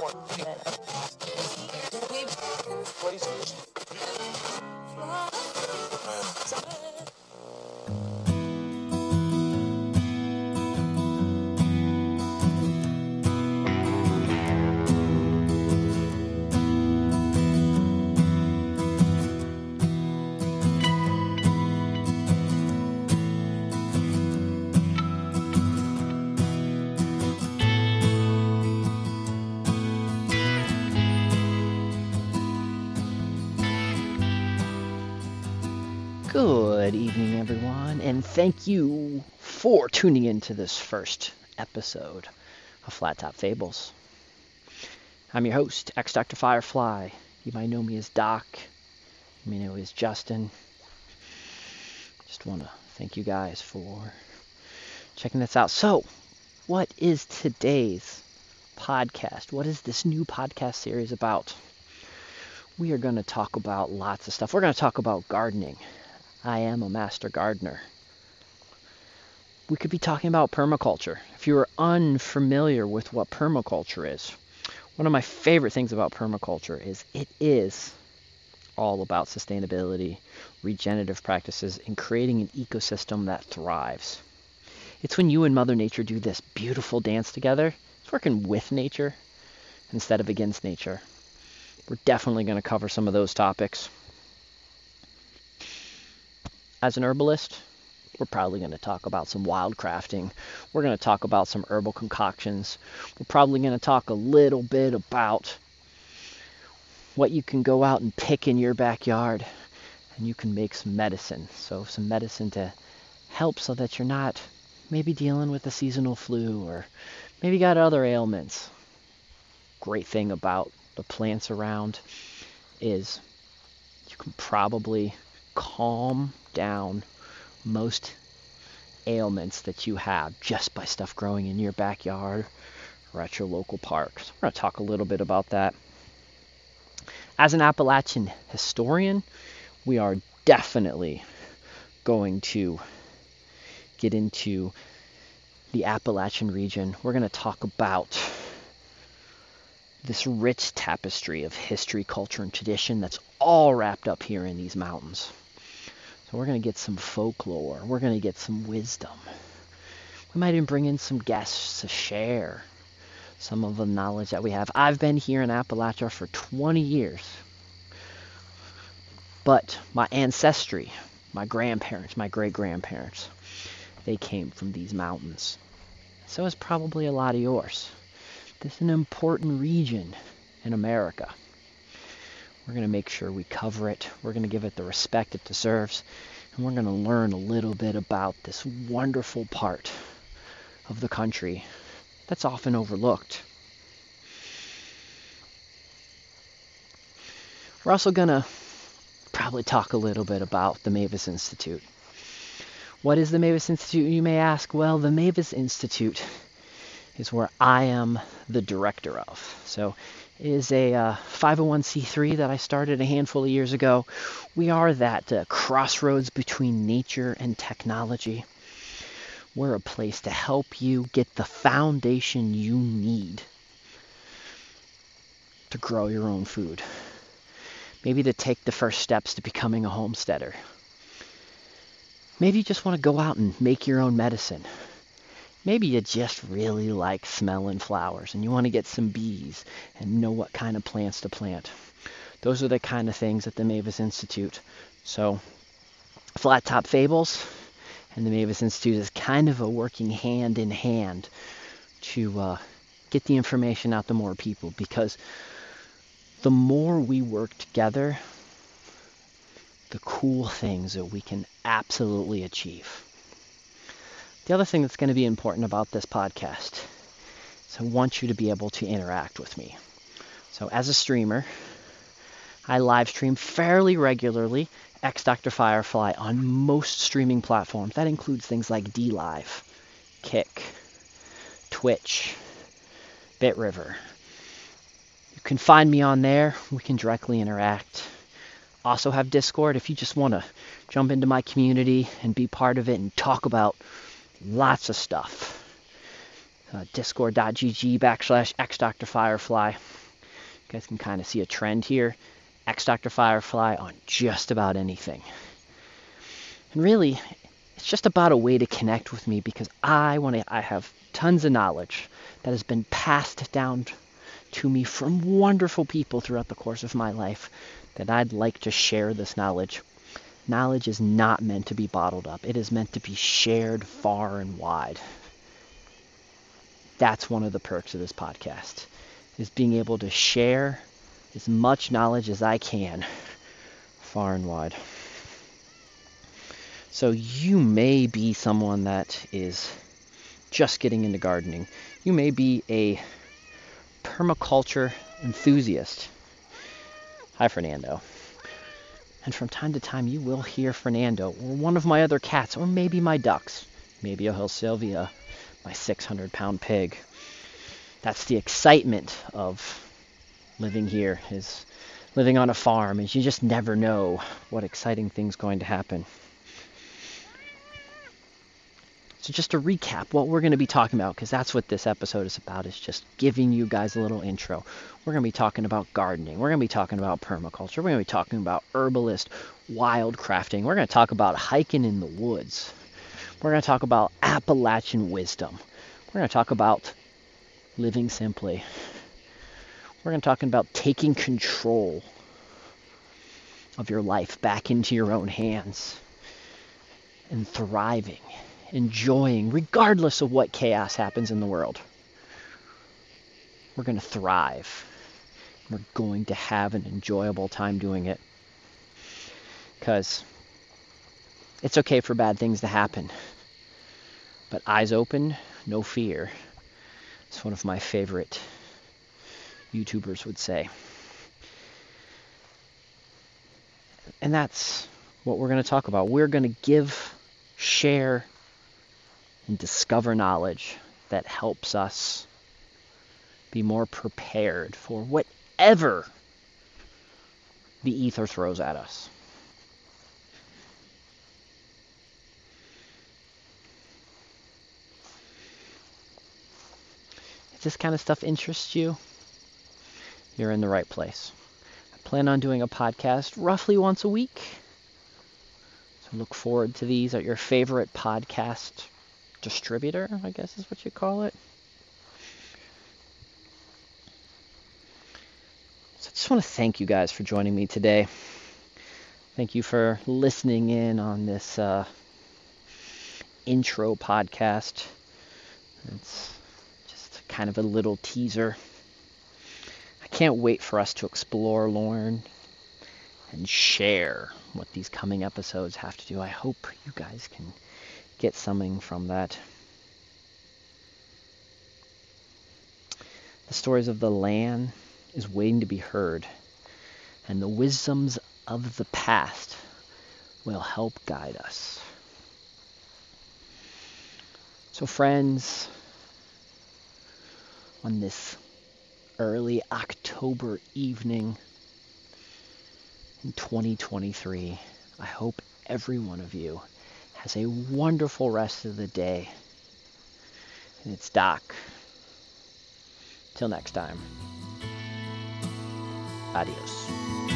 for minutes. Good evening, everyone, and thank you for tuning in to this first episode of Flat Top Fables. I'm your host, X Dr. Firefly. You might know me as Doc. You may know me as Justyn. Just want to thank you guys for checking this out. So, what is today's podcast? What is this new podcast series about? We are going to talk about lots of stuff. We're going to talk about gardening I am a master gardener. We could be talking about permaculture. If you are unfamiliar with what permaculture is, one of my favorite things about permaculture is it is all about sustainability, regenerative practices, and creating an ecosystem that thrives. It's when you and Mother Nature do this beautiful dance together. It's working with nature instead of against nature. We're definitely going to cover some of those topics as an herbalist, we're probably going to talk about some wild crafting. We're going to talk about some herbal concoctions. We're probably going to talk a little bit about what you can go out and pick in your backyard and you can make some medicine. So, some medicine to help so that you're not maybe dealing with a seasonal flu or maybe got other ailments. Great thing about the plants around is you can probably calm down most ailments that you have just by stuff growing in your backyard or at your local park. We're going to talk a little bit about that. As an Appalachian historian, we are definitely going to get into the Appalachian region. We're going to talk about this rich tapestry of history, culture, and tradition that's all wrapped up here in these mountains. So we're going to get some folklore. We're going to get some wisdom. We might even bring in some guests to share some of the knowledge that we have. I've been here in Appalachia for 20 years. But my ancestry, my grandparents, my great grandparents, they came from these mountains. So is probably a lot of yours. This is an important region in America. We're going to make sure we cover it. We're going to give it the respect it deserves. And we're going to learn a little bit about this wonderful part of the country that's often overlooked. We're also going to probably talk a little bit about the Mavis Institute. What is the Mavis Institute, you may ask? Well, the Mavis Institute is where I am the director of. So is a uh, 501c3 that I started a handful of years ago. We are that uh, crossroads between nature and technology. We're a place to help you get the foundation you need to grow your own food. Maybe to take the first steps to becoming a homesteader. Maybe you just want to go out and make your own medicine. Maybe you just really like smelling flowers and you want to get some bees and know what kind of plants to plant. Those are the kind of things at the Mavis Institute. So, Flat Top Fables and the Mavis Institute is kind of a working hand in hand to uh, get the information out to more people because the more we work together, the cool things that we can absolutely achieve. The other thing that's going to be important about this podcast is I want you to be able to interact with me. So, as a streamer, I live stream fairly regularly X Dr. Firefly on most streaming platforms. That includes things like DLive, Kick, Twitch, BitRiver. You can find me on there. We can directly interact. Also have Discord if you just want to jump into my community and be part of it and talk about lots of stuff. uh, discord.gg backslash xdrfirefly. You guys can kind of see a trend here. X Dr. Firefly on just about anything. And really, it's just about a way to connect with me because I want to. I have tons of knowledge that has been passed down to me from wonderful people throughout the course of my life that I'd like to share this knowledge. Knowledge is not meant to be bottled up. It is meant to be shared far and wide. That's one of the perks of this podcast is being able to share as much knowledge as I can far and wide. So you may be someone that is just getting into gardening. You may be a permaculture enthusiast. Hi, Fernando. And from time to time, you will hear Fernando or one of my other cats, or maybe my ducks. Maybe you'll hear Sylvia, my 600 pound pig. That's the excitement of living here, is living on a farm, is you just never know what exciting thing's going to happen. Just to recap what we're going to be talking about, because that's what this episode is about, is just giving you guys a little intro. We're going to be talking about gardening. We're going to be talking about permaculture. We're going to be talking about herbalist, wild crafting. We're going to talk about hiking in the woods. We're going to talk about Appalachian wisdom. We're going to talk about living simply. We're going to talk about taking control of your life back into your own hands and thriving enjoying, regardless of what chaos happens in the world. We're going to thrive. We're going to have an enjoyable time doing it. Because it's okay for bad things to happen. But eyes open, no fear. It's one of my favorite YouTubers would say. And that's what we're going to talk about. We're going to give, share, and discover knowledge that helps us be more prepared for whatever the ether throws at us. If this kind of stuff interests you, you're in the right place. I plan on doing a podcast roughly once a week. So look forward to these at your favorite podcast distributor, I guess is what you call it. So I just want to thank you guys for joining me today. Thank you for listening in on this uh, intro podcast. It's just kind of a little teaser. I can't wait for us to explore, learn, and share what these coming episodes have to do. I hope you guys can get something from that. The stories of the land is waiting to be heard, and the wisdoms of the past will help guide us. So, friends, on this early October evening in 2023, I hope every one of you has a wonderful rest of the day. And it's Doc. Till next time. Adios.